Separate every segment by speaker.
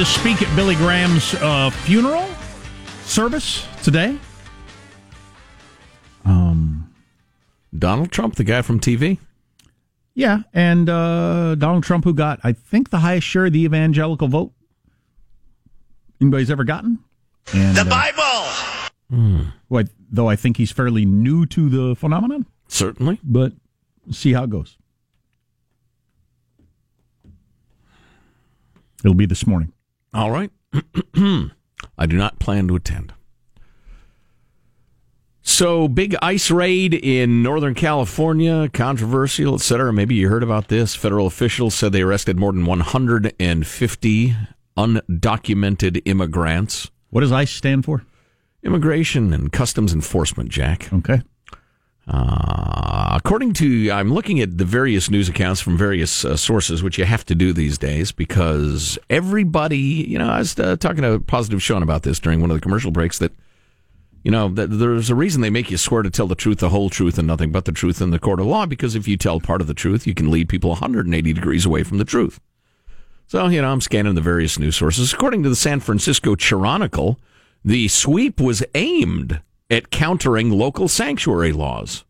Speaker 1: is going to speak at Billy Graham's uh, funeral service today. Um,
Speaker 2: Donald Trump, the guy from TV.
Speaker 1: Yeah, and uh, Donald Trump, who got, I think, the highest share of the evangelical vote anybody's ever gotten. And,
Speaker 3: the
Speaker 1: uh,
Speaker 3: Bible.
Speaker 1: who I- though I think he's fairly new to the phenomenon,
Speaker 2: Certainly.
Speaker 1: but see how it goes. It'll be this morning.
Speaker 2: All right. I do not plan to attend. So, big ice raid in Northern California, controversial, et cetera. Maybe you heard about this. Federal officials said they arrested more than 150 undocumented immigrants.
Speaker 1: What does ICE stand for?
Speaker 2: Immigration and Customs Enforcement, Jack.
Speaker 1: Okay.
Speaker 2: Uh, according to, I'm looking at the various news accounts from various uh, sources, which you have to do these days because everybody, you know, I was uh, talking to Positive Sean about this during one of the commercial breaks that, you know, that there's a reason they make you swear to tell the truth, the whole truth, and nothing but the truth in the court of law because if you tell part of the truth, you can lead people 180 degrees away from the truth. So, you know, I'm scanning the various news sources. According to the San Francisco Chronicle, the sweep was aimed at countering local sanctuary laws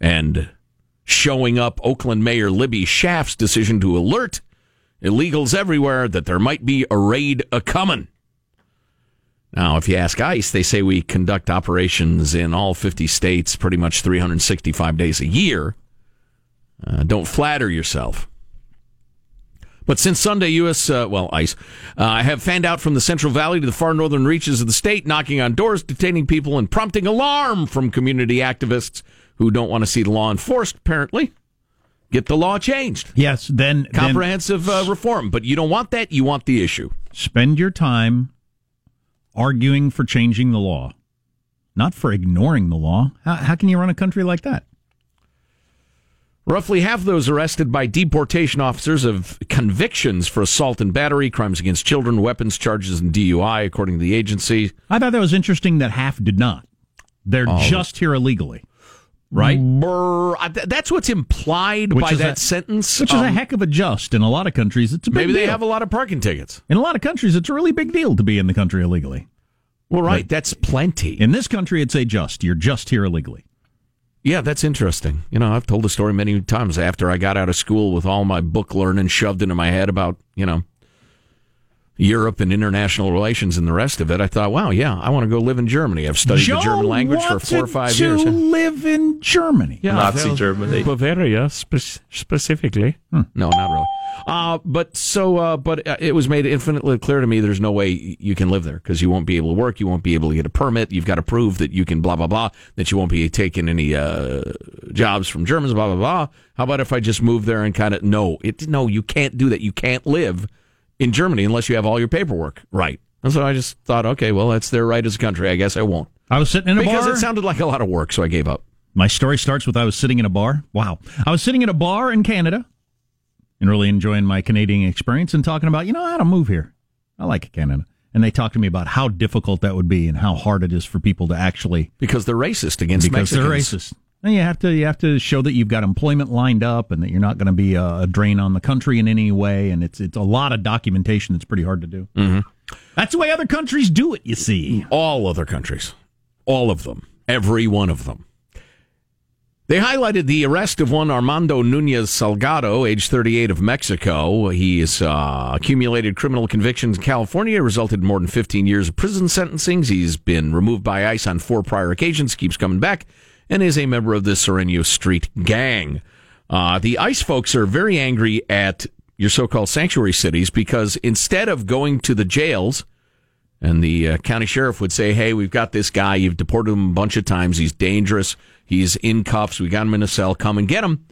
Speaker 2: and showing up Oakland Mayor Libby Schaaf's decision to alert illegals everywhere that there might be a raid a coming. Now, if you ask ICE, they say we conduct operations in all 50 states pretty much 365 days a year. Uh, don't flatter yourself. But since Sunday, U.S. Uh, well, ICE uh, have fanned out from the Central Valley to the far northern reaches of the state, knocking on doors, detaining people, and prompting alarm from community activists who don't want to see the law enforced. Apparently, get the law changed,
Speaker 1: Yes, then, then
Speaker 2: comprehensive uh, reform. But you don't want that. You want the issue.
Speaker 1: spend your time arguing for changing the law, not for ignoring the law. How, how can you run a country like that?
Speaker 2: Roughly half those arrested by deportation officers have convictions for assault and battery, crimes against children, weapons charges, and DUI, according to the agency.
Speaker 1: I thought that was interesting that half did not. They're
Speaker 2: Oh.
Speaker 1: just here illegally, right?
Speaker 2: Brr, that's what's implied
Speaker 1: Which
Speaker 2: by that
Speaker 1: a-
Speaker 2: sentence.
Speaker 1: Which is a
Speaker 2: Um,
Speaker 1: heck of a just in a lot of countries. It's a big
Speaker 2: Maybe they have a lot of parking tickets.
Speaker 1: in a lot of countries, it's a really big deal to be in the country illegally.
Speaker 2: Well, right, that's plenty.
Speaker 1: In this country, it's a just. You're just here illegally.
Speaker 2: Yeah, that's interesting. You know, I've told the story many times after I got out of school with all my book learning shoved into my head about, you know, Europe and international relations and the rest of it. I thought, wow, yeah, I want to go live in Germany. I've studied
Speaker 1: Joe
Speaker 2: the German language for four or five
Speaker 1: to
Speaker 2: years.
Speaker 1: To live in Germany.
Speaker 2: Yeah,
Speaker 4: Nazi
Speaker 2: well,
Speaker 4: Germany.
Speaker 2: Bavaria spe- specifically. No, not really. Uh, but so, uh, but uh, it was made infinitely clear to me there's no way you can live there because you won't be able to work. You won't be able to get a permit. You've got to prove that you can blah, blah, blah, that you won't be taking any uh, jobs from Germans, blah, blah, blah. How about if I just move there and kind of, no, it, no, you can't do that. You can't live in Germany unless you have all your paperwork right. And so I just thought, okay, well, that's their right as a country. I guess I won't.
Speaker 1: I was sitting in a
Speaker 2: Because
Speaker 1: bar.
Speaker 2: Because it sounded like a lot of work, so I gave up.
Speaker 1: My story starts with I was sitting in a bar. Wow. I was sitting in a bar in Canada and really enjoying my Canadian experience and talking about, you know, how to move here. I like Canada. And they talked to me about how difficult that would be and how hard it is for people to actually
Speaker 2: Because they're racist against
Speaker 1: because
Speaker 2: Mexicans.
Speaker 1: they're racist. And you have to you have to show that you've got employment lined up and that you're not going to be a, a drain on the country in any way. And it's it's a lot of documentation that's pretty hard to do. Mm-hmm. That's the way other countries do it. You see.
Speaker 2: all other countries, all of them, every one of them. They highlighted the arrest of one Armando Nunez Salgado, age 38 of Mexico. He has uh, accumulated criminal convictions in California, resulted in more than 15 years of prison sentencing. He's been removed by ICE on four prior occasions, keeps coming back, and is a member of the Sureno Street Gang. Uh, the ICE folks are very angry at your so-called sanctuary cities because instead of going to the jails, and the uh, county sheriff would say, "Hey, we've got this guy. You've deported him a bunch of times. He's dangerous. He's in cuffs. We got him in a cell. Come and get him."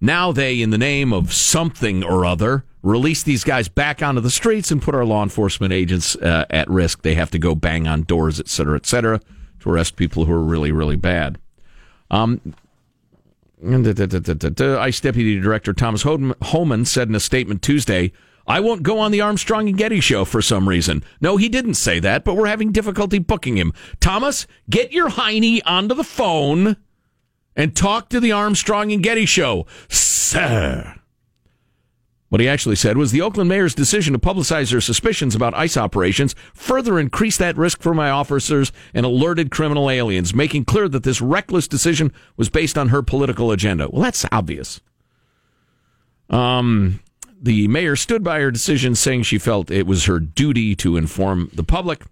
Speaker 2: Now they, in the name of something or other, release these guys back onto the streets and put our law enforcement agents uh, at risk. They have to go bang on doors, et cetera, et cetera, to arrest people who are really, really bad. Um, ICE Deputy Director Thomas Homan said in a statement Tuesday, I won't go on the Armstrong and Getty show for some reason. No, he didn't say that, but we're having difficulty booking him. Thomas, get your hiney onto the phone and talk to the Armstrong and Getty show, sir. What he actually said was the Oakland mayor's decision to publicize their suspicions about ICE operations further increased that risk for my officers and alerted criminal aliens, making clear that this reckless decision was based on her political agenda. Well, that's obvious. Um, the mayor stood by her decision, saying she felt it was her duty to inform the public.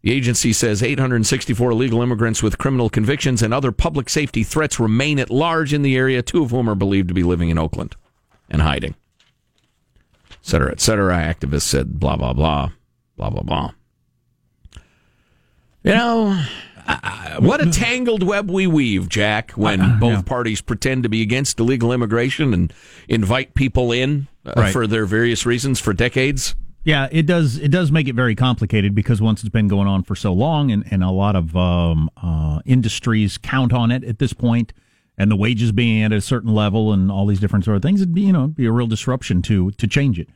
Speaker 2: The agency says 864 illegal immigrants with criminal convictions and other public safety threats remain at large in the area, two of whom are believed to be living in Oakland and hiding cetera, et cetera. Activists said blah, blah, blah, blah, blah, blah. You know, what a tangled web we weave, Jack, when uh, both yeah. parties pretend to be against illegal immigration and invite people in uh, right. for their various reasons for decades.
Speaker 1: Yeah, it does. It does make it very complicated because once it's been going on for so long, and, and a lot of um, uh, industries count on it at this point, and the wages being at a certain level and all these different sort of things, it'd be, you know, be a real disruption to, to change it.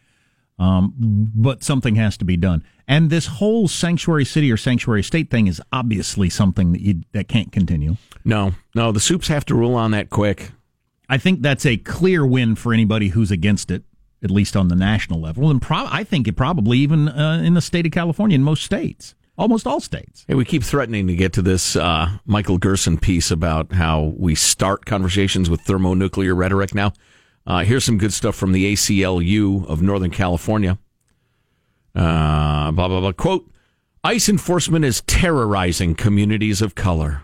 Speaker 1: Um, but something has to be done. And this whole sanctuary city or sanctuary state thing is obviously something that you, that can't continue.
Speaker 2: No, no, the soups have to rule on that quick.
Speaker 1: I think that's a clear win for anybody who's against it, at least on the national level. And pro- I think it probably even uh, in the state of California, in most states almost all states.
Speaker 2: Hey, we keep threatening to get to this uh, Michael Gerson piece about how we start conversations with thermonuclear rhetoric now. Uh, here's some good stuff from the ACLU of Northern California. Uh, blah, blah, blah. Quote ICE enforcement is terrorizing communities of color.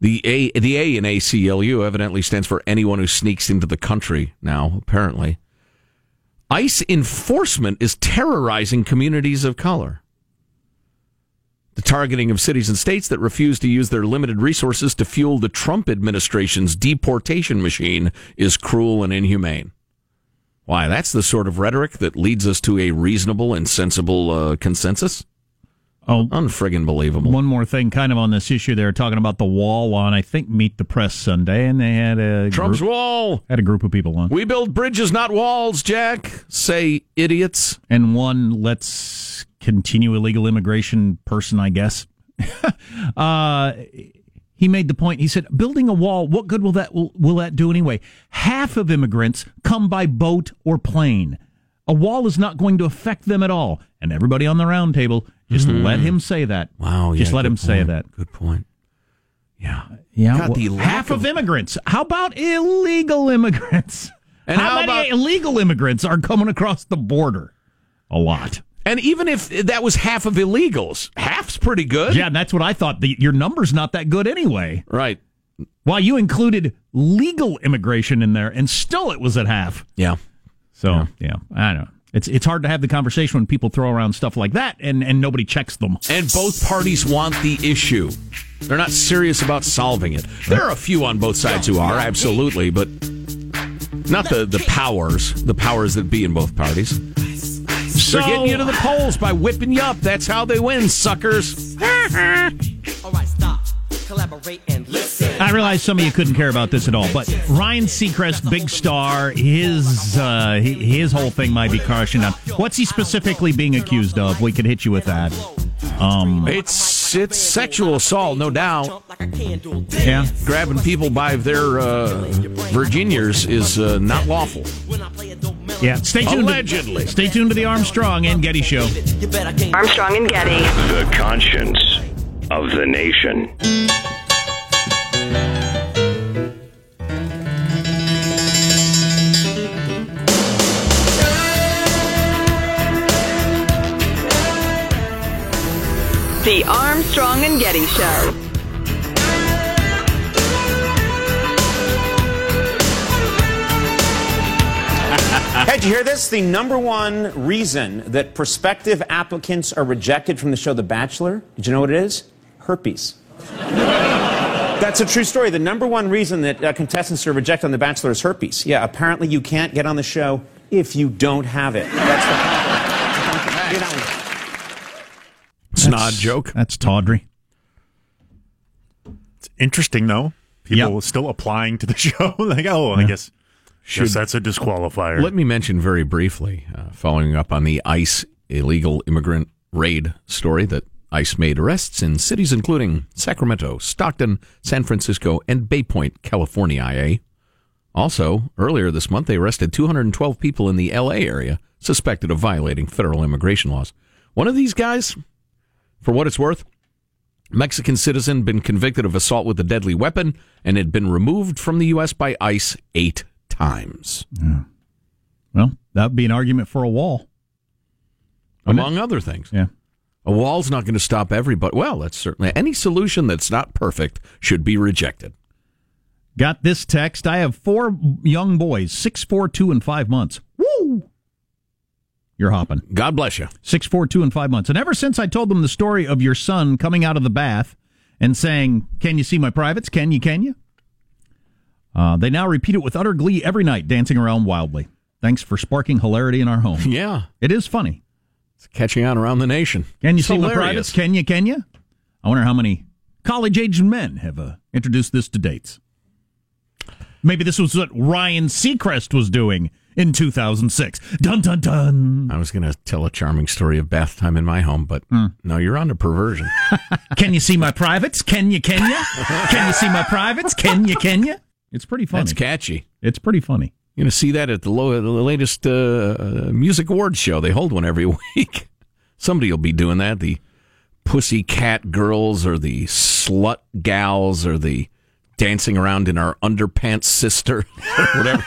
Speaker 2: The A, the A in ACLU evidently stands for anyone who sneaks into the country now, apparently. ICE enforcement is terrorizing communities of color. The targeting of cities and states that refuse to use their limited resources to fuel the Trump administration's deportation machine is cruel and inhumane. Why, that's the sort of rhetoric that leads us to a reasonable and sensible uh, consensus. Oh, unfriggin' believable.
Speaker 1: One more thing, kind of on this issue, they were talking about the wall on, I think, Meet the Press Sunday, and they had a
Speaker 2: Trump's
Speaker 1: group,
Speaker 2: wall.
Speaker 1: Had a group of people on.
Speaker 2: We build bridges, not walls, Jack. Say idiots.
Speaker 1: And one, let's continue illegal immigration person, I guess. uh, he made the point. He said, "Building a wall, what good will that will, will that do anyway? Half of immigrants come by boat or plane. A wall is not going to affect them at all." And everybody on the round table just mm-hmm. let him say that.
Speaker 2: Wow.
Speaker 1: Just
Speaker 2: yeah,
Speaker 1: let him
Speaker 2: point.
Speaker 1: say that.
Speaker 2: Good point. Yeah.
Speaker 1: Yeah. Well, half of, of, immigrants. How about illegal immigrants? And how, how many about, illegal immigrants are coming across the border? A lot.
Speaker 2: And even if that was half of illegals, half's pretty good.
Speaker 1: Yeah, that's what I thought. The, your number's not that good anyway.
Speaker 2: Right.
Speaker 1: Well, you included legal immigration in there, and still it was at half.
Speaker 2: Yeah.
Speaker 1: So, yeah, yeah I don't know. It's it's hard to have the conversation when people throw around stuff like that and, and nobody checks them.
Speaker 2: And both parties want the issue. They're not serious about solving it. There are a few on both sides who are, absolutely, but not the, the powers, the powers that be in both parties. So, They're getting you to the polls by whipping you up. That's how they win, suckers. All right, stop.
Speaker 1: Collaborate and listen. I realize some of you couldn't care about this at all, but Ryan Seacrest, big star, his uh, his whole thing might be crushing on. What's he specifically being accused of? We could hit you with that.
Speaker 2: Um, it's it's sexual assault, no doubt.
Speaker 1: Yeah,
Speaker 2: grabbing people by their uh, Virginias is uh, not lawful.
Speaker 1: Yeah, stay tuned.
Speaker 2: Allegedly,
Speaker 1: to, stay tuned to the Armstrong and Getty show.
Speaker 4: Armstrong and Getty,
Speaker 3: the conscience of the nation.
Speaker 4: Armstrong and Getty Show.
Speaker 5: hey, did you hear this? The number one reason that prospective applicants are rejected from the show The Bachelor, did you know what it is? Herpes. That's a true story. The number one reason that uh, contestants are rejected on The Bachelor is herpes. Yeah, apparently you can't get on the show if you don't have it. That's the.
Speaker 2: Snod joke.
Speaker 1: That's tawdry.
Speaker 6: It's interesting, though. People yep. still applying to the show. like, oh, yeah. I guess, Should, guess that's a disqualifier.
Speaker 2: Let me mention very briefly, uh, following up on the ICE illegal immigrant raid story, that ICE made arrests in cities including Sacramento, Stockton, San Francisco, and Bay Point, California, IA Also, earlier this month, they arrested 212 people in the L.A. area suspected of violating federal immigration laws. One of these guys, for what it's worth, Mexican citizen, been convicted of assault with a deadly weapon and had been removed from the U.S. by ICE eight times,
Speaker 1: Well, that would be an argument for a wall.
Speaker 2: among other things.
Speaker 1: Yeah.
Speaker 2: A wall's not going to stop everybody. Well, that's certainly any solution that's not perfect should be rejected.
Speaker 1: Got this text. I have four young boys, six, four, two, and five months. Woo! You're hopping.
Speaker 2: God bless you.
Speaker 1: Six, four, two, and five months. And ever since I told them the story of your son coming out of the bath and saying, Can you see my privates? Can you? Can you? Uh, they now repeat it with utter glee every night, dancing around wildly. Thanks for sparking hilarity in our home.
Speaker 2: Yeah,
Speaker 1: It is funny.
Speaker 2: it's catching on around the nation.
Speaker 1: Can you
Speaker 2: It's
Speaker 1: see my privates? Can you? Can you? I wonder how many college aged men have uh, introduced this to dates. Maybe this was what Ryan Seacrest was doing in 2006. Dun dun dun.
Speaker 2: I was going to tell a charming story of bath time in my home, but
Speaker 1: Hmm.
Speaker 2: no, you're on to perversion.
Speaker 1: Can you see my privates? Can you? Can you? Can you see my privates? Can you? Can you? It's pretty funny.
Speaker 2: That's catchy.
Speaker 1: it's pretty funny.
Speaker 2: You're going to see that at the, low, the latest uh, music awards show. They hold one every week. Somebody will be doing that. The pussy cat girls or the slut gals or the dancing around in our underpants sister or whatever.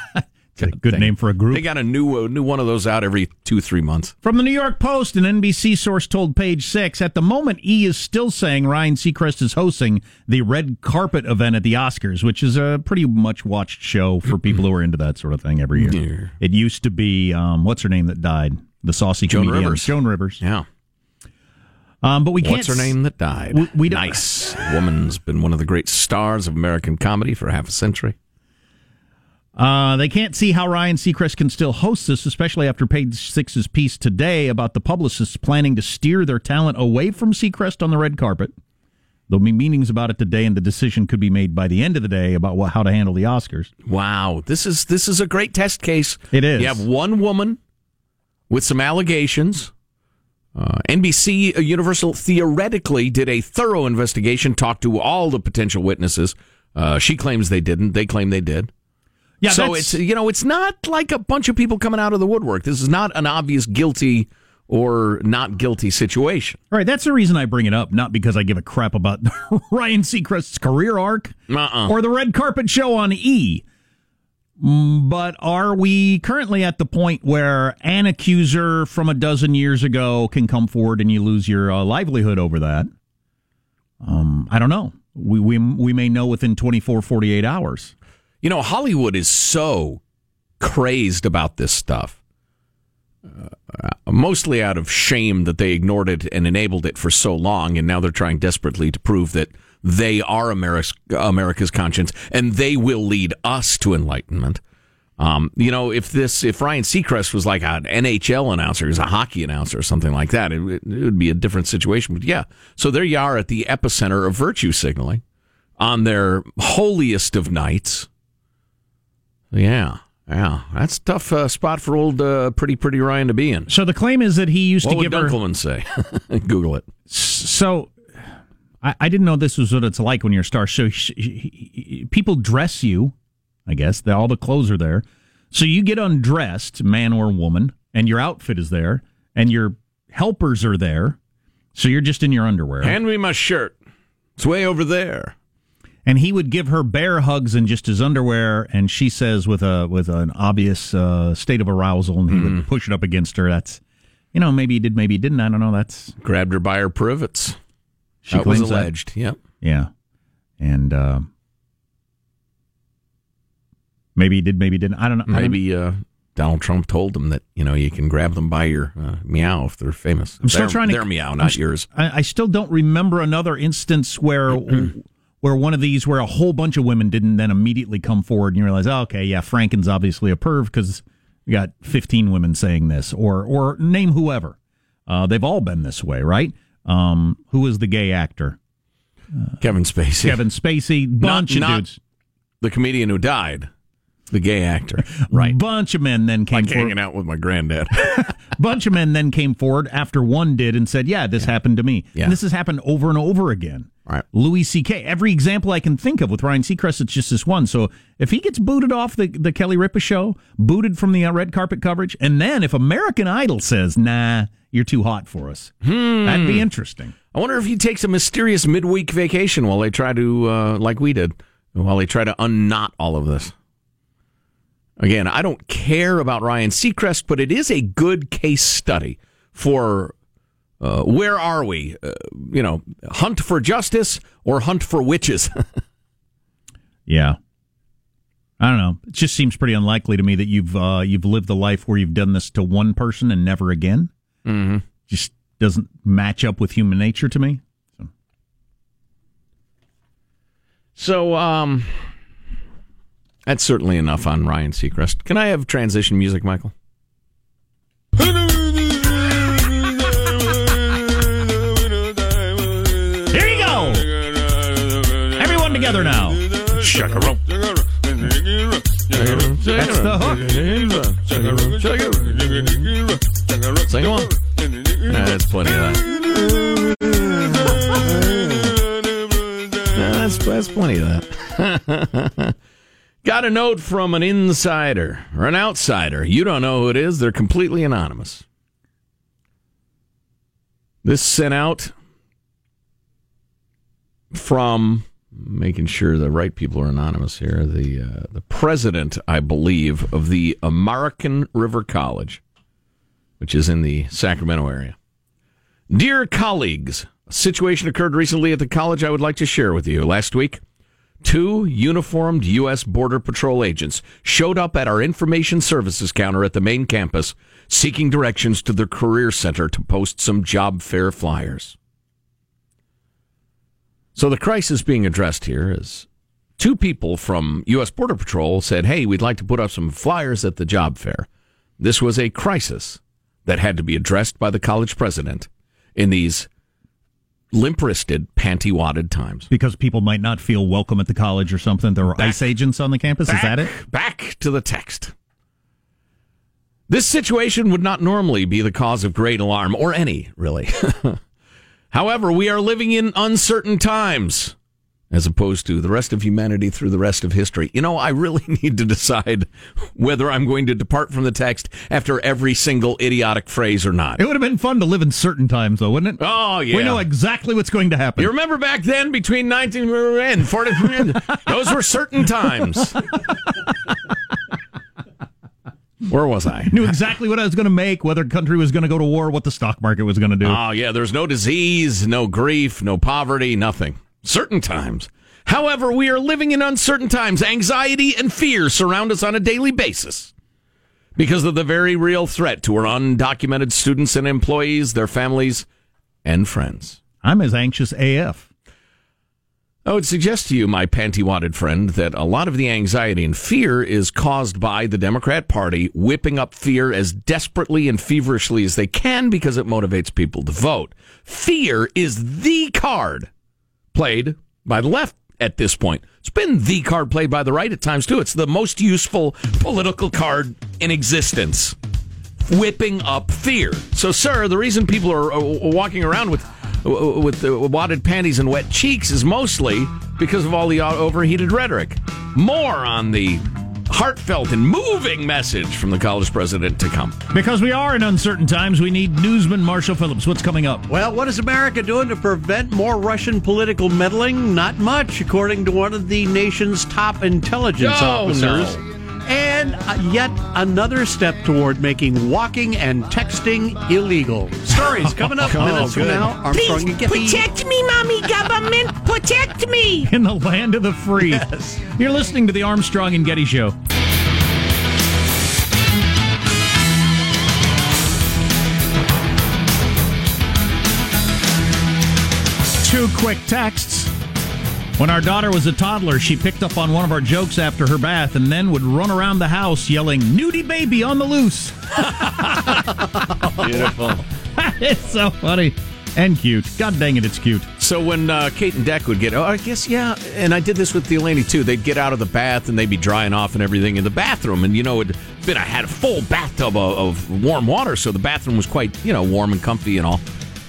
Speaker 1: It's a good name for a group.
Speaker 2: They got a new uh, new one of those out every two three months.
Speaker 1: From the New York Post, an NBC source told Page Six, at the moment, E is still saying Ryan Seacrest is hosting the red carpet event at the Oscars, which is a pretty much watched show for people who are into that sort of thing every year.
Speaker 2: Yeah.
Speaker 1: It used to be um, what's her name that died, the saucy
Speaker 2: Joan
Speaker 1: comedian
Speaker 2: Rivers.
Speaker 1: Joan Rivers.
Speaker 2: Yeah.
Speaker 1: Um, but we can't.
Speaker 2: What's her name that died?
Speaker 1: We- we don't-
Speaker 2: nice woman's been one of the great stars of American comedy for half a century.
Speaker 1: Uh, they can't see how Ryan Seacrest can still host this, especially after Page Six's piece today about the publicists planning to steer their talent away from Seacrest on the red carpet. There'll be meetings about it today, and the decision could be made by the end of the day about what, how to handle the Oscars.
Speaker 2: Wow, this is this is a great test case.
Speaker 1: It is.
Speaker 2: You have one woman with some allegations. Uh, NBC uh, Universal theoretically did a thorough investigation, talked to all the potential witnesses. Uh, she claims they didn't. They claim they did.
Speaker 1: Yeah,
Speaker 2: so it's you know it's not like a bunch of people coming out of the woodwork. This is not an obvious guilty or not guilty situation.
Speaker 1: All right, that's the reason I bring it up, not because I give a crap about Ryan Seacrest's career arc
Speaker 2: Uh-uh.
Speaker 1: or the red carpet show on E. Mm, But are we currently at the point where an accuser from a dozen years ago can come forward and you lose your uh, livelihood over that? Um, I don't know. We, we we may know within 24, 48 hours.
Speaker 2: You know, Hollywood is so crazed about this stuff, uh, mostly out of shame that they ignored it and enabled it for so long, and now they're trying desperately to prove that they are America's, America's conscience and they will lead us to enlightenment. Um, you know, if this, if Ryan Seacrest was like an NHL announcer, he's a hockey announcer or something like that, it, it would be a different situation. But yeah, so there you are at the epicenter of virtue signaling on their holiest of nights. Yeah, yeah, that's a tough uh, spot for old uh, pretty pretty Ryan to be in.
Speaker 1: So the claim is that he used
Speaker 2: What
Speaker 1: to give her.
Speaker 2: Dunkelman say? Google it.
Speaker 1: So I, I didn't know this was what it's like when you're a star. So sh- sh- people dress you, I guess. The, all the clothes are there. So you get undressed, man or woman, and your outfit is there, and your helpers are there. So you're just in your underwear.
Speaker 2: Hand me my shirt. It's way over there.
Speaker 1: And he would give her bear hugs in just his underwear, and she says with a with an obvious uh, state of arousal, and he would push it up against her. That's you know maybe he did, maybe he didn't. I don't know. That's
Speaker 2: Grabbed her by her privets.
Speaker 1: she
Speaker 2: that was
Speaker 1: claims that.
Speaker 2: alleged. Yep.
Speaker 1: Yeah. And uh, maybe he did, maybe he didn't. I don't know.
Speaker 2: Maybe uh, Donald Trump told them that you know you can grab them by your uh, meow if they're famous.
Speaker 1: I'm still
Speaker 2: Their-
Speaker 1: trying to-
Speaker 2: their meow,
Speaker 1: I'm
Speaker 2: not yours.
Speaker 1: I, I still don't remember another instance where where one of these where a whole bunch of women didn't then immediately come forward and you realize, oh, okay, yeah, Franken's obviously a perv because we got 15 women saying this, or or name whoever. Uh, they've all been this way, right? Um, who is the gay actor?
Speaker 2: Kevin Spacey,
Speaker 1: Kevin Spacey, bunch of
Speaker 2: not-
Speaker 1: dudes,
Speaker 2: the comedian who died, the gay actor,
Speaker 1: right? Bunch of men then came
Speaker 2: like
Speaker 1: forward.
Speaker 2: hanging out with my granddad.
Speaker 1: bunch of men then came forward after one did and said, "Yeah, this happened to me."
Speaker 2: Yeah.
Speaker 1: And this has happened over and over again.
Speaker 2: Right.
Speaker 1: Louis C.K. Every example I can think of with Ryan Seacrest, it's just this one. So if he gets booted off the, the Kelly Ripa show, booted from the uh, red carpet coverage, and then if American Idol says, nah, you're too hot for us, that'd be interesting.
Speaker 2: I wonder if he takes a mysterious midweek vacation while they try to, uh, like we did, while they try to unknot all of this. Again, I don't care about Ryan Seacrest, but it is a good case study for uh, where are we? Uh, you know, hunt for justice or hunt for witches?
Speaker 1: Yeah. I don't know. It just seems pretty unlikely to me that you've uh, you've lived a life where you've done this to one person and never again. Mm-hmm. Just doesn't match up with human nature to me. So.
Speaker 2: so, um, that's certainly enough on Ryan Seacrest. Can I have transition music, Michael?
Speaker 1: Together now.
Speaker 6: Chacarone.
Speaker 1: That's the hook.
Speaker 2: Sing along. Nah, that's plenty of that. Nah, that's, that's plenty of that. Got a note from an insider or an outsider. You don't know who it is. They're completely anonymous. This sent out from making sure the right people are anonymous here. The uh, the president, I believe, of the American River College, which is in the Sacramento area. Dear colleagues, a situation occurred recently at the college I would like to share with you. Last week, two uniformed U.S. Border Patrol agents showed up at our information services counter at the main campus seeking directions to the Career Center to post some job fair flyers. So the crisis being addressed here is two people from U.S. Border Patrol said, Hey, we'd like to put up some flyers at the job fair. This was a crisis that had to be addressed by the college president in these limp wristed, panty wadded times.
Speaker 1: Because people might not feel welcome at the college or something. There were
Speaker 2: Back-
Speaker 1: ICE agents on the campus. Is that it?
Speaker 2: Back to the text. This situation would not normally be the cause of great alarm, or any, really. However, we are living in uncertain times, as opposed to the rest of humanity through the rest of history. You know, I really need to decide whether I'm going to depart from the text after every single idiotic phrase or not.
Speaker 1: It would have been fun to live in certain times, though, wouldn't it?
Speaker 2: Oh, yeah.
Speaker 1: We know exactly what's going to happen.
Speaker 2: You remember back then between 19 and 40, those were certain times. Where was I?
Speaker 1: knew exactly what I was going to make, whether country was going to go to war, what the stock market was going to do.
Speaker 2: Oh, yeah, there's no disease, no grief, no poverty, nothing. Certain times. However, we are living in uncertain times. Anxiety and fear surround us on a daily basis because of the very real threat to our undocumented students and employees, their families, and friends.
Speaker 1: I'm as anxious AF.
Speaker 2: I would suggest to you, my panty wadded friend, that a lot of the anxiety and fear is caused by the Democrat Party whipping up fear as desperately and feverishly as they can because it motivates people to vote. Fear is the card played by the left at this point. It's been the card played by the right at times too. It's the most useful political card in existence. Whipping up fear. So, sir, the reason people are walking around with with the wadded panties and wet cheeks is mostly because of all the overheated rhetoric. More on the heartfelt and moving message from the college president to come.
Speaker 1: Because we are in uncertain times, we need newsman Marshall Phillips. What's coming up?
Speaker 7: Well, what is America doing to prevent more Russian political meddling? Not much, according to one of the nation's top intelligence
Speaker 2: Oh,
Speaker 7: officers.
Speaker 2: no.
Speaker 7: And uh, yet another step toward making walking and texting illegal. Stories coming up
Speaker 1: Oh,
Speaker 7: minutes from now. Armstrong and Getty.
Speaker 8: me, mommy government. Protect me.
Speaker 1: In the land of the free. Yes. You're listening to the Armstrong and Getty Show. Two quick texts. When our daughter was a toddler, she picked up on one of our jokes after her bath and then would run around the house yelling, Nudie baby on the loose.
Speaker 2: Beautiful.
Speaker 1: it's so funny and cute. God dang it, it's cute.
Speaker 2: So when uh, Kate and Deck would get, oh, I guess yeah, and I did this with Delaney too. They'd get out of the bath and they'd be drying off and everything in the bathroom, and you know, it'd been I had a full bathtub of, of warm water, so the bathroom was quite you know warm and comfy and all.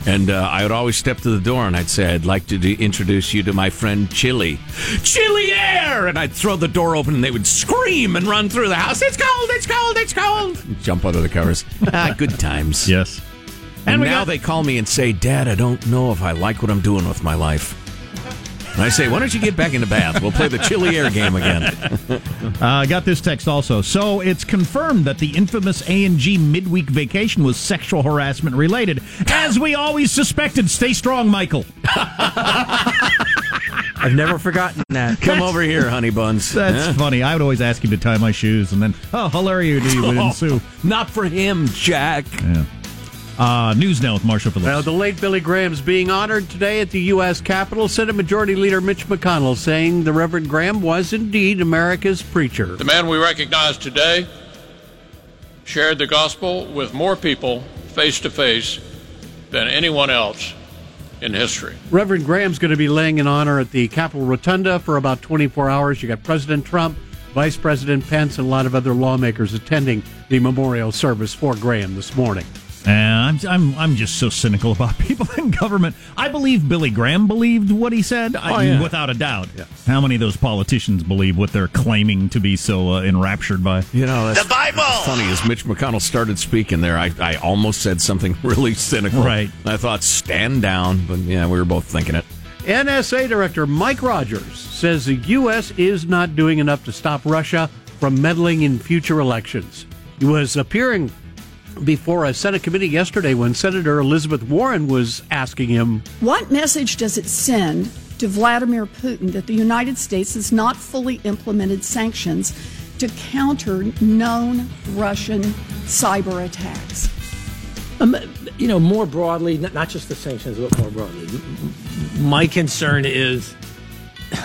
Speaker 2: And uh, I would always step to the door and I'd say, I'd like to d- introduce you to my friend Chili. Chili Air! And I'd throw the door open and they would scream and run through the house. It's cold, it's cold, it's cold. Jump under the covers. ah, good times.
Speaker 1: Yes.
Speaker 2: And,
Speaker 1: we
Speaker 2: now
Speaker 1: got-
Speaker 2: they call me and say, Dad, I don't know if I like what I'm doing with my life. And I say, why don't you get back in the bath? We'll play the chilly Air game again.
Speaker 1: I uh, got this text also. So it's confirmed that the infamous A and G midweek vacation was sexual harassment related, as we always suspected. Stay strong, Michael.
Speaker 9: I've never forgotten that.
Speaker 2: Come over here, honey buns.
Speaker 1: That's
Speaker 2: Huh?
Speaker 1: funny. I would always ask him to tie my shoes, and then oh, hilarity would ensue.
Speaker 2: Not for him, Jack.
Speaker 1: Yeah. Uh, news now with Marshall Phillips.
Speaker 7: Well, the late Billy Graham's being honored today at the U.S. Capitol. Senate Majority Leader Mitch McConnell saying the Reverend Graham was indeed America's preacher.
Speaker 10: The man we recognize today shared the gospel with more people face to face than anyone else in history.
Speaker 7: Reverend Graham's going to be laying in honor at the Capitol Rotunda for about 24 hours. You got President Trump, Vice President Pence, and a lot of other lawmakers attending the memorial service for Graham this morning.
Speaker 1: And I'm, I'm, I'm just so cynical about people in government. I believe Billy Graham believed what he said, I,
Speaker 2: Oh, yeah.
Speaker 1: without a doubt. How many of those politicians believe what they're claiming to be so uh, enraptured by?
Speaker 2: You know, that's
Speaker 8: The Bible!
Speaker 2: funny. As Mitch McConnell started speaking there, I, I almost said something really cynical.
Speaker 1: Right.
Speaker 2: I thought, stand down. But yeah, we were both thinking it.
Speaker 7: NSA Director Mike Rogers says the U.S. is not doing enough to stop Russia from meddling in future elections. He was appearing before a Senate committee yesterday when Senator Elizabeth Warren was asking him,
Speaker 11: What message does it send to Vladimir Putin that the United States has not fully implemented sanctions to counter known Russian cyber attacks?
Speaker 9: Um, you know, more broadly, not, not just the sanctions, but more broadly. M- m- My concern is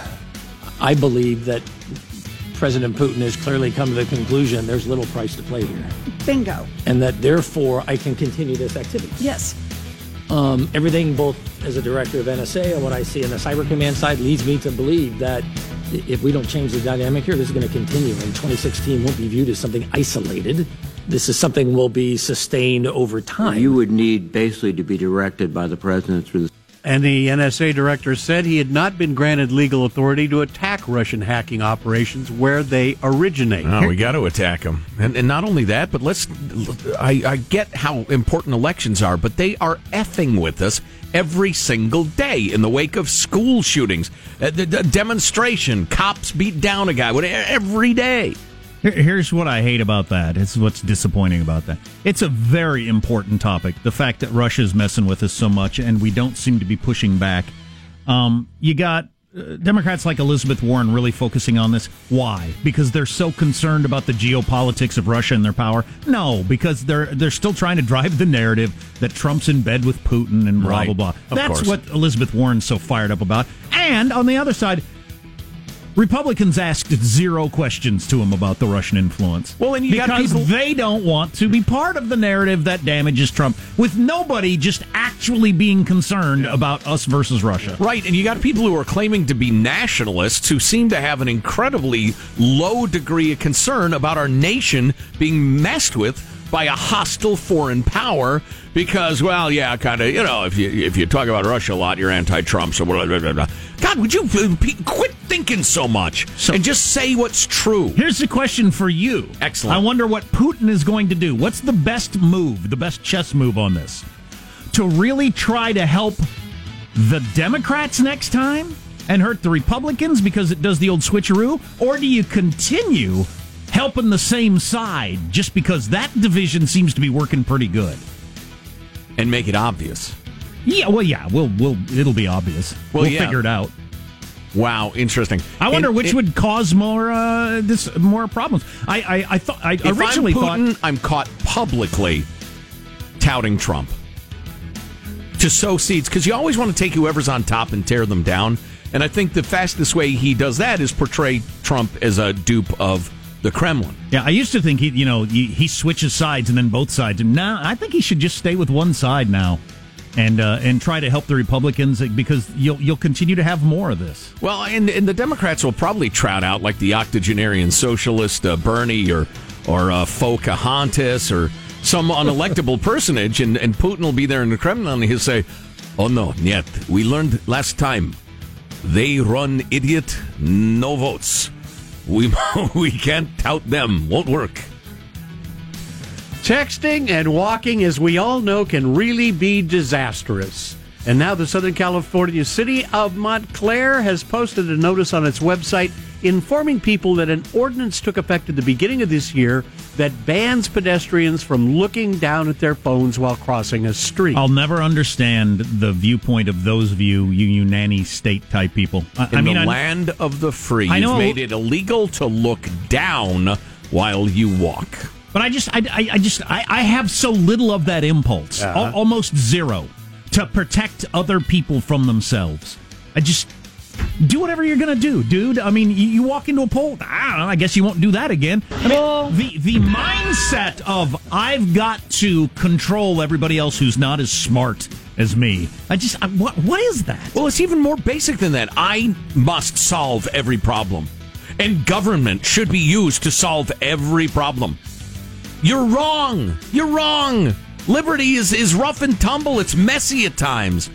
Speaker 9: I believe that President Putin has clearly come to the conclusion there's little price to play here,
Speaker 11: Bingo.
Speaker 9: and that therefore I can continue this activity.
Speaker 11: Yes.
Speaker 9: Um, everything, both as a director of NSA and what I see in the cyber command side, leads me to believe that if we don't change the dynamic here, this is going to continue. And 2016 won't be viewed as something isolated. This is something will be sustained over time.
Speaker 12: You would need basically to be directed by the president through the
Speaker 7: and the NSA director said he had not been granted legal authority to attack Russian hacking operations where they originate.
Speaker 2: Oh, we got to attack them, and, and not only that, but let's. I, I get how important elections are, but they are effing with us every single day in the wake of school shootings, uh, the, the demonstration, cops beat down a guy, every day.
Speaker 1: Here- Here's what I hate about that. It's what's disappointing about that. It's a very important topic. The fact that Russia's messing with us so much and we don't seem to be pushing back. Um, you got uh, Democrats like Elizabeth Warren really focusing on this. Why? Because they're so concerned about the geopolitics of Russia and their power? No, because they're they're still trying to drive the narrative that Trump's in bed with Putin and blah
Speaker 2: Right.
Speaker 1: blah blah.
Speaker 2: Of
Speaker 1: That's
Speaker 2: course.
Speaker 1: what Elizabeth Warren's so fired up about. And on the other side, Republicans asked zero questions to him about the Russian influence.
Speaker 2: Well, and you got
Speaker 1: because
Speaker 2: people-
Speaker 1: they don't want to be part of the narrative that damages Trump, with nobody just actually being concerned about us versus Russia.
Speaker 2: Right, and you got people who are claiming to be nationalists who seem to have an incredibly low degree of concern about our nation being messed with by a hostile foreign power because, well, yeah, kind of, you know, if you if you talk about Russia a lot, you're anti-Trump. So, blah, blah, blah, blah. God, would you uh, quit thinking so much and just say what's true?
Speaker 1: Here's the question for you.
Speaker 2: Excellent.
Speaker 1: I wonder what Putin is going to do. What's the best move, the best chess move on this? To really try to help the Democrats next time and hurt the Republicans because it does the old switcheroo? Or do you continue helping the same side just because that division seems to be working pretty good?
Speaker 2: And make it obvious.
Speaker 1: Yeah, well, yeah, we'll, we'll, it'll be obvious.
Speaker 2: Well,
Speaker 1: we'll
Speaker 2: yeah.
Speaker 1: figure it out.
Speaker 2: Wow, interesting.
Speaker 1: I wonder
Speaker 2: And
Speaker 1: which
Speaker 2: it-
Speaker 1: would cause more uh, this more problems. I I, I thought I originally
Speaker 2: I'm
Speaker 1: thought
Speaker 2: I'm caught publicly touting Trump to sow seeds because you always want to take whoever's on top and tear them down. And I think the fastest way he does that is portray Trump as a dupe of the Kremlin.
Speaker 1: Yeah, I used to think he, you know, he, he switches sides and then both sides. And now I think he should just stay with one side now, and uh, and try to help the Republicans because you'll you'll continue to have more of this.
Speaker 2: Well, and, and the Democrats will probably trout out like the octogenarian socialist uh, Bernie or or uh, Pocahontas or some unelectable personage, and, and Putin will be there in the Kremlin, and he'll say, "Oh no, yet we learned last time they run idiot, no votes. We we can't tout them. Won't work."
Speaker 7: Texting and walking, as we all know, can really be disastrous. And now the Southern California city of Montclair has posted a notice on its website informing people that an ordinance took effect at the beginning of this year that bans pedestrians from looking down at their phones while crossing a street.
Speaker 1: I'll never understand the viewpoint of those of you, you, you nanny state type people. I,
Speaker 2: In
Speaker 1: I mean,
Speaker 2: the
Speaker 1: I-
Speaker 2: land of the free,
Speaker 1: I
Speaker 2: you've
Speaker 1: know-
Speaker 2: made it illegal to look down while you walk.
Speaker 1: But I just, I, I, I just, I, I have so little of that impulse,
Speaker 2: Uh-huh.
Speaker 1: al- almost zero, to protect other people from themselves. I just do whatever you're gonna do, dude. I mean, you, you walk into a pole. I don't know. I guess you won't do that again. I mean, the the mindset of I've got to control everybody else who's not as smart as me. I just, I, what, what is that?
Speaker 2: Well, it's even more basic than that. I must solve every problem, and government should be used to solve every problem. You're wrong. You're wrong. Liberty is, is rough and tumble. It's messy at times.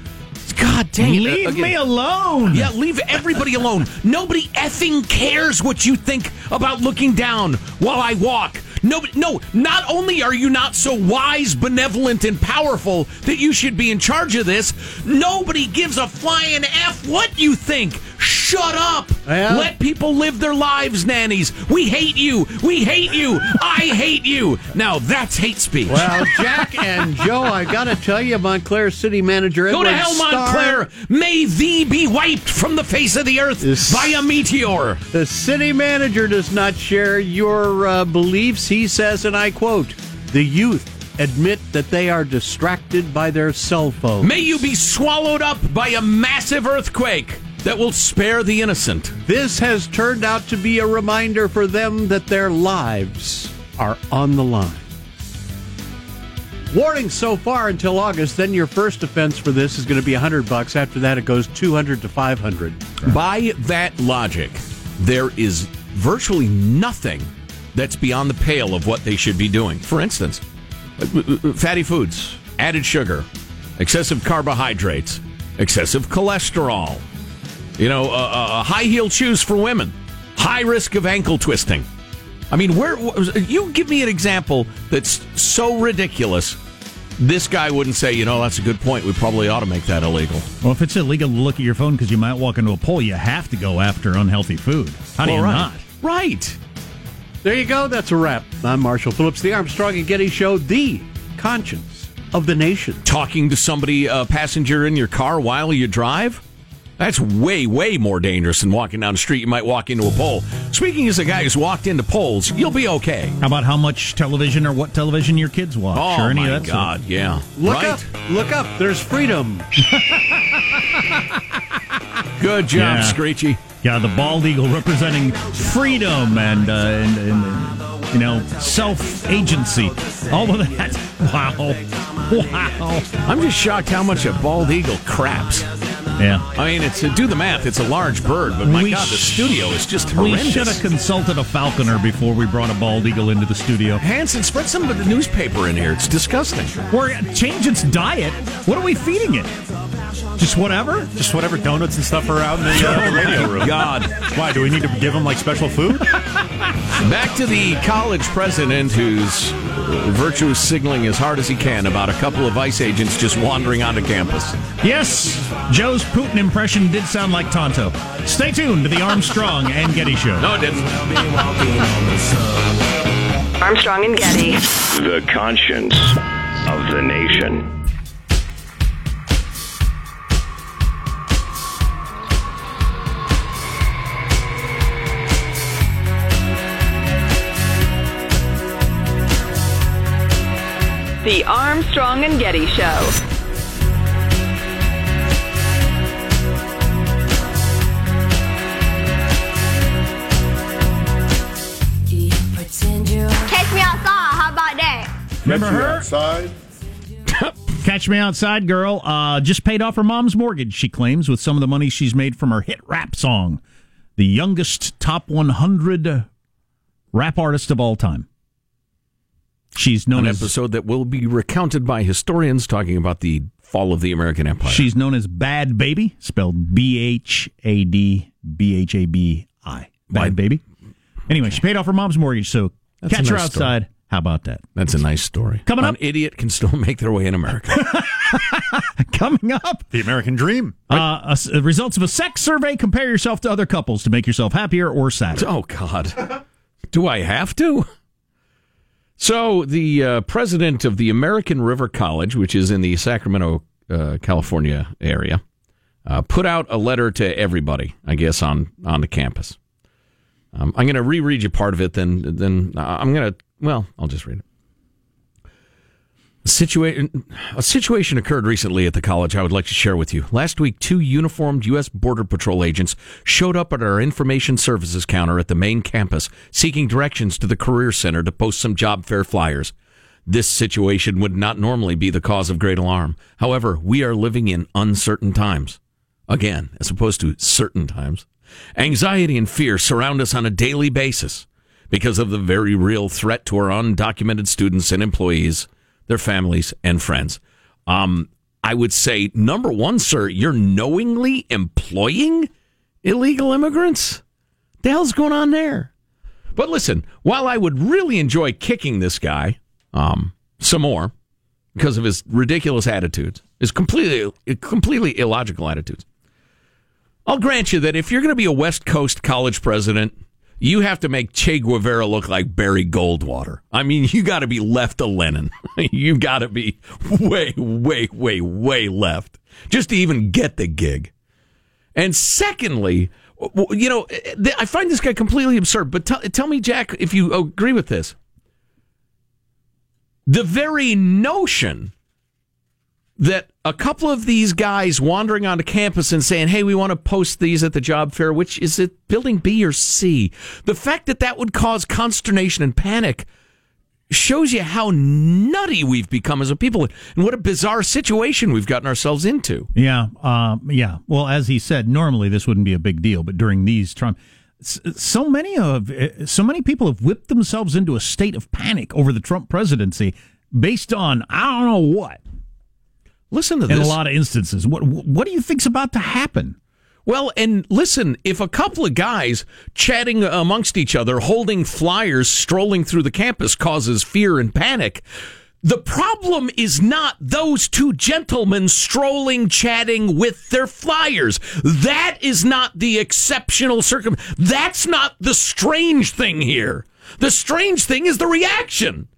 Speaker 2: God dang it.
Speaker 1: Leave
Speaker 2: Again-
Speaker 1: me alone.
Speaker 2: Yeah, leave everybody alone. Nobody effing cares what you think about looking down while I walk. No, no, not only are you not so wise, benevolent, and powerful that you should be in charge of this, nobody gives a flying F what you think. Shut up.
Speaker 7: Yeah.
Speaker 2: Let people live their lives, nannies. We hate you. We hate you. I hate you. Now that's hate speech.
Speaker 7: Well, Jack and Joe, I got to tell you, Montclair City Manager
Speaker 2: Go
Speaker 7: Edward
Speaker 2: to hell,
Speaker 7: Starr-
Speaker 2: Montclair. May thee be wiped from the face of the earth by a meteor.
Speaker 7: The city manager does not share your uh, beliefs. He says, and I quote, the youth admit that they are distracted by their cell phones.
Speaker 2: May you be swallowed up by a massive earthquake that will spare the innocent.
Speaker 7: This has turned out to be a reminder for them that their lives are on the line. Warning so far until August, then your first offense for this is going to be 100 bucks. After that, it goes 200 to 500.
Speaker 2: By that logic, there is virtually nothing that's beyond the pale of what they should be doing. For instance, uh, fatty foods, added sugar, excessive carbohydrates, excessive cholesterol, you know, uh, uh, high heeled shoes for women, high risk of ankle twisting. I mean, where you give me an example that's so ridiculous. This guy wouldn't say, you know, that's a good point. We probably ought to make that illegal.
Speaker 1: Well, if it's illegal to look at your phone because you might walk into a pole, you have to go after unhealthy food. How do
Speaker 2: Well,
Speaker 1: you
Speaker 2: right.
Speaker 1: not?
Speaker 2: Right.
Speaker 7: There you go. That's a wrap. I'm Marshall Phillips, the Armstrong and Getty Show, the conscience of the nation.
Speaker 2: talking to somebody, a passenger in your car while you drive? That's way, way more dangerous than walking down the street. You might walk into a pole. Speaking as a guy who's walked into poles, you'll be okay.
Speaker 1: How about how much television or what television your kids watch?
Speaker 2: Oh,
Speaker 1: or any
Speaker 2: my
Speaker 1: of that sort?
Speaker 2: God, yeah.
Speaker 7: Look
Speaker 2: right?
Speaker 7: up. Look up. There's freedom.
Speaker 2: Good job,
Speaker 1: Yeah.
Speaker 2: Screechy.
Speaker 1: Yeah, the bald eagle representing freedom and, uh, and, and you know self agency. All of that. Wow, wow.
Speaker 2: I'm just shocked how much a bald eagle craps.
Speaker 1: Yeah.
Speaker 2: I mean, it's do the math. It's a large bird, but my
Speaker 1: We
Speaker 2: God, the studio is just horrendous.
Speaker 1: We should have consulted a falconer before we brought a bald eagle into the studio.
Speaker 2: Hanson, spread some of the newspaper in here. It's disgusting.
Speaker 1: We're change its diet. What are we feeding it? Just whatever.
Speaker 6: Just whatever donuts and stuff are out in the uh, radio room.
Speaker 2: God.
Speaker 6: Why do we need to give them like special food?
Speaker 2: Back to the college president who's virtuous signaling as hard as he can about a couple of ICE agents just wandering onto campus.
Speaker 1: Yes, Joe's Putin impression did sound like Tonto. Stay tuned to the Armstrong and Getty Show.
Speaker 2: No, it didn't.
Speaker 4: Armstrong and Getty.
Speaker 3: The conscience of the nation.
Speaker 4: The Armstrong and Getty Show.
Speaker 1: Remember
Speaker 13: Catch
Speaker 1: her?
Speaker 13: outside.
Speaker 1: Catch Me Outside girl uh, just paid off her mom's mortgage, she claims, with some of the money she's made from her hit rap song. The youngest top 100 rap artist of all time. She's known
Speaker 2: An
Speaker 1: as
Speaker 2: episode that will be recounted by historians talking about the fall of the American Empire.
Speaker 1: she's known as Bad Baby, spelled B H A D B H A B I. Bad Baby. Anyway, she paid off her mom's mortgage, so
Speaker 2: That's a
Speaker 1: catch her
Speaker 2: nice story.
Speaker 1: How about that?
Speaker 2: That's a nice story.
Speaker 1: Coming
Speaker 2: An
Speaker 1: up-
Speaker 2: idiot can still make their way in America.
Speaker 1: Coming up,
Speaker 6: the American dream.
Speaker 1: Uh, a s- results of a sex survey. Compare yourself to other couples to make yourself happier or sadder.
Speaker 2: Oh God, do I have to? So the uh, president of the American River College, which is in the Sacramento, uh, California area, uh, put out a letter to everybody. I guess on on the campus. Um, I'm going to reread you part of it. Then then uh, I'm going to. Well, I'll just read it. A situation, a situation occurred recently at the college I would like to share with you. Last week, two uniformed U.S. Border Patrol agents showed up at our information services counter at the main campus seeking directions to the Career Center to post some job fair flyers. This situation would not normally be the cause of great alarm. However, we are living in uncertain times. Again, as opposed to certain times. Anxiety and fear surround us on a daily basis because of the very real threat to our undocumented students and employees, their families, and friends. Um, I would say, number one, sir, you're knowingly employing illegal immigrants. The hell's going on there? But listen, while I would really enjoy kicking this guy um, some more because of his ridiculous attitudes, his completely completely illogical attitudes, I'll grant you that if you're going to be a West Coast college president, you have to make Che Guevara look like Barry Goldwater. I mean, you got to be left of Lenin. you got to be way, way, way, way left just to even get the gig. And secondly, you know, eh, eh, I find this guy completely absurd. But tell tell me, Jack, if you agree with this. The very notion that a couple of these guys wandering onto campus and saying, "Hey, we want to post these at the job fair," which is it building B or C? The fact that that would cause consternation and panic shows you how nutty we've become as a people and what a bizarre situation we've gotten ourselves into.
Speaker 1: Yeah, um, yeah. Well, as he said, normally this wouldn't be a big deal, but during these Trump, so many of eh, so many people have whipped themselves into a state of panic over the Trump presidency based on I don't know what.
Speaker 2: Listen to
Speaker 1: in
Speaker 2: this.
Speaker 1: In a lot of instances. What what do you think's about to happen?
Speaker 2: Well, and listen, if a couple of guys chatting amongst each other, holding flyers, strolling through the campus causes fear and panic, the problem is not those two gentlemen strolling, chatting with their flyers. That is not the exceptional circum. That's not the strange thing here. The strange thing is the reaction.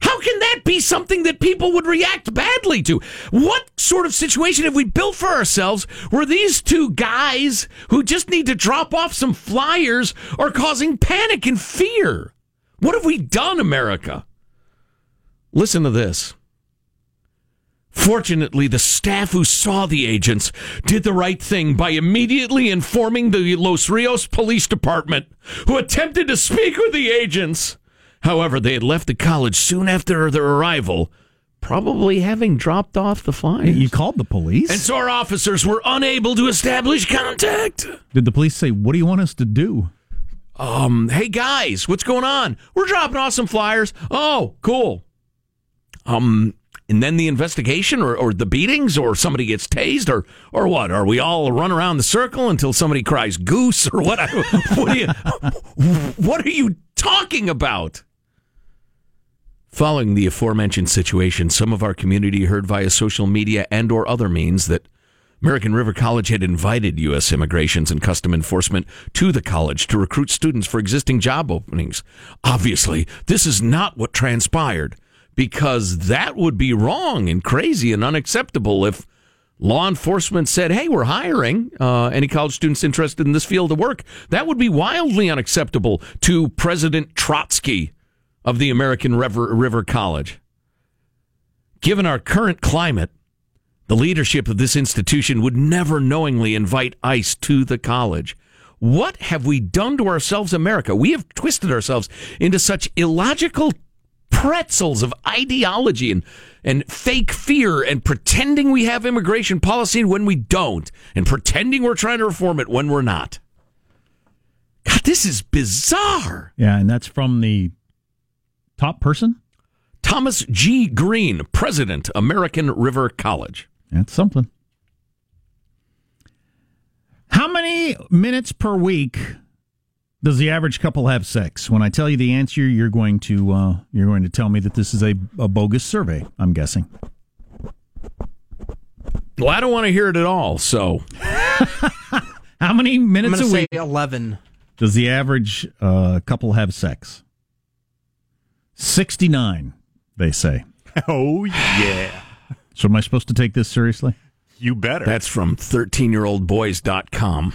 Speaker 2: How can that be something that people would react badly to? What sort of situation have we built for ourselves where these two guys who just need to drop off some flyers are causing panic and fear? What have we done, America? Listen to this. Fortunately, the staff who saw the agents did the right thing by immediately informing the Los Rios Police Department, who attempted to speak with the agents. However, they had left the college soon after their arrival, probably having dropped off the flyers.
Speaker 1: You called the police?
Speaker 2: And so our officers were unable to establish contact.
Speaker 1: Did the police say, "What do you want us to do"?
Speaker 2: Um, hey guys, what's going on? We're dropping off some flyers. Oh, cool. Um, and then the investigation or, or the beatings or somebody gets tased or or what? Are we all run around the circle until somebody cries goose or what? what are you what are you talking about? Following the aforementioned situation, some of our community heard via social media and or other means that American River College had invited U.S. Immigrations and Custom Enforcement to the college to recruit students for existing job openings. Obviously, this is not what transpired because that would be wrong and crazy and unacceptable if law enforcement said, hey, we're hiring uh, any college students interested in this field of work. That would be wildly unacceptable to President Trotsky of the American River, River College. Given our current climate, the leadership of this institution would never knowingly invite ICE to the college. What have we done to ourselves, America? We have twisted ourselves into such illogical pretzels of ideology and, and fake fear and pretending we have immigration policy when we don't, and pretending we're trying to reform it when we're not. God, this is bizarre.
Speaker 1: Yeah, and that's from the top person.
Speaker 2: Thomas G. Greene, President, American River College.
Speaker 1: That's something. How many minutes per week does the average couple have sex? When I tell you the answer, you're going to uh, you're going to tell me that this is a, a bogus survey. I'm guessing.
Speaker 2: Well, I don't want to hear it at all. So,
Speaker 1: how many minutes
Speaker 13: I'm
Speaker 1: a
Speaker 13: gonna
Speaker 1: week
Speaker 13: eleven.
Speaker 1: does the average uh, couple have sex? Sixty nine, they say.
Speaker 6: Oh yeah,
Speaker 1: So, am I supposed to take this seriously?
Speaker 6: you better.
Speaker 2: that's from 13yearoldboys.com.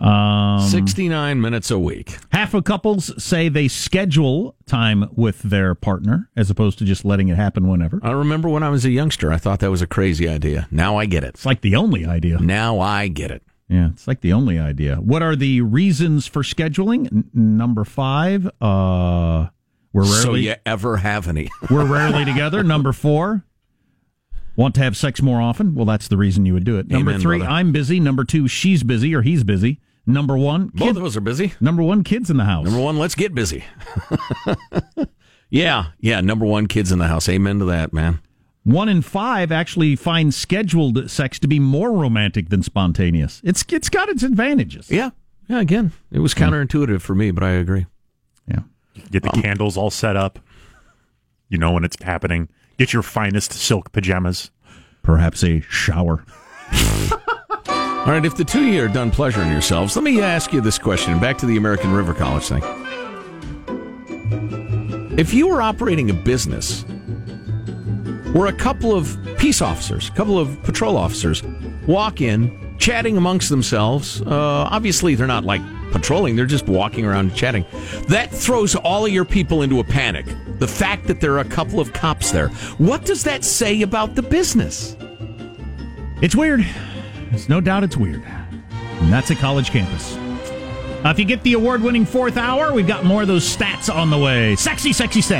Speaker 1: Um,
Speaker 2: 69 minutes a week.
Speaker 1: Half of couples say they schedule time with their partner as opposed to just letting it happen whenever.
Speaker 2: I remember when I was a youngster, I thought that was a crazy idea. Now I get it.
Speaker 1: It's like the only idea.
Speaker 2: Now I get it.
Speaker 1: Yeah, it's like the only idea. What are the reasons for scheduling? N- number five, uh, we're rarely
Speaker 2: So you ever have any?
Speaker 1: we're rarely together. Number four, want to have sex more often. Well, that's the reason you would do it. Number
Speaker 2: Amen,
Speaker 1: three,
Speaker 2: brother.
Speaker 1: I'm busy. Number two, she's busy or he's busy. Number one,
Speaker 2: Both
Speaker 1: kid,
Speaker 2: of us are busy.
Speaker 1: number one, kids in the house.
Speaker 2: Number one, let's get busy. yeah, yeah. Number one, kids in the house. Amen to that, man.
Speaker 1: One in five actually find scheduled sex to be more romantic than spontaneous. It's it's got its advantages.
Speaker 2: Yeah, yeah. Again, it was counterintuitive for me, but I agree.
Speaker 1: Yeah.
Speaker 6: Get the um, candles all set up. You know when it's happening. Get your finest silk pajamas.
Speaker 1: Perhaps a shower.
Speaker 2: All right, if the two of you are done pleasuring yourselves, let me ask you this question. Back to the American River College thing. If you were operating a business where a couple of peace officers, a couple of patrol officers walk in, chatting amongst themselves, uh, obviously they're not like patrolling, they're just walking around chatting. That throws all of your people into a panic. The fact that there are a couple of cops there. What does that say about the business?
Speaker 1: It's weird. There's no doubt it's weird. And that's a college campus. Uh, if you get the award winning fourth hour, we've got more of those stats on the way. Sexy, sexy stats.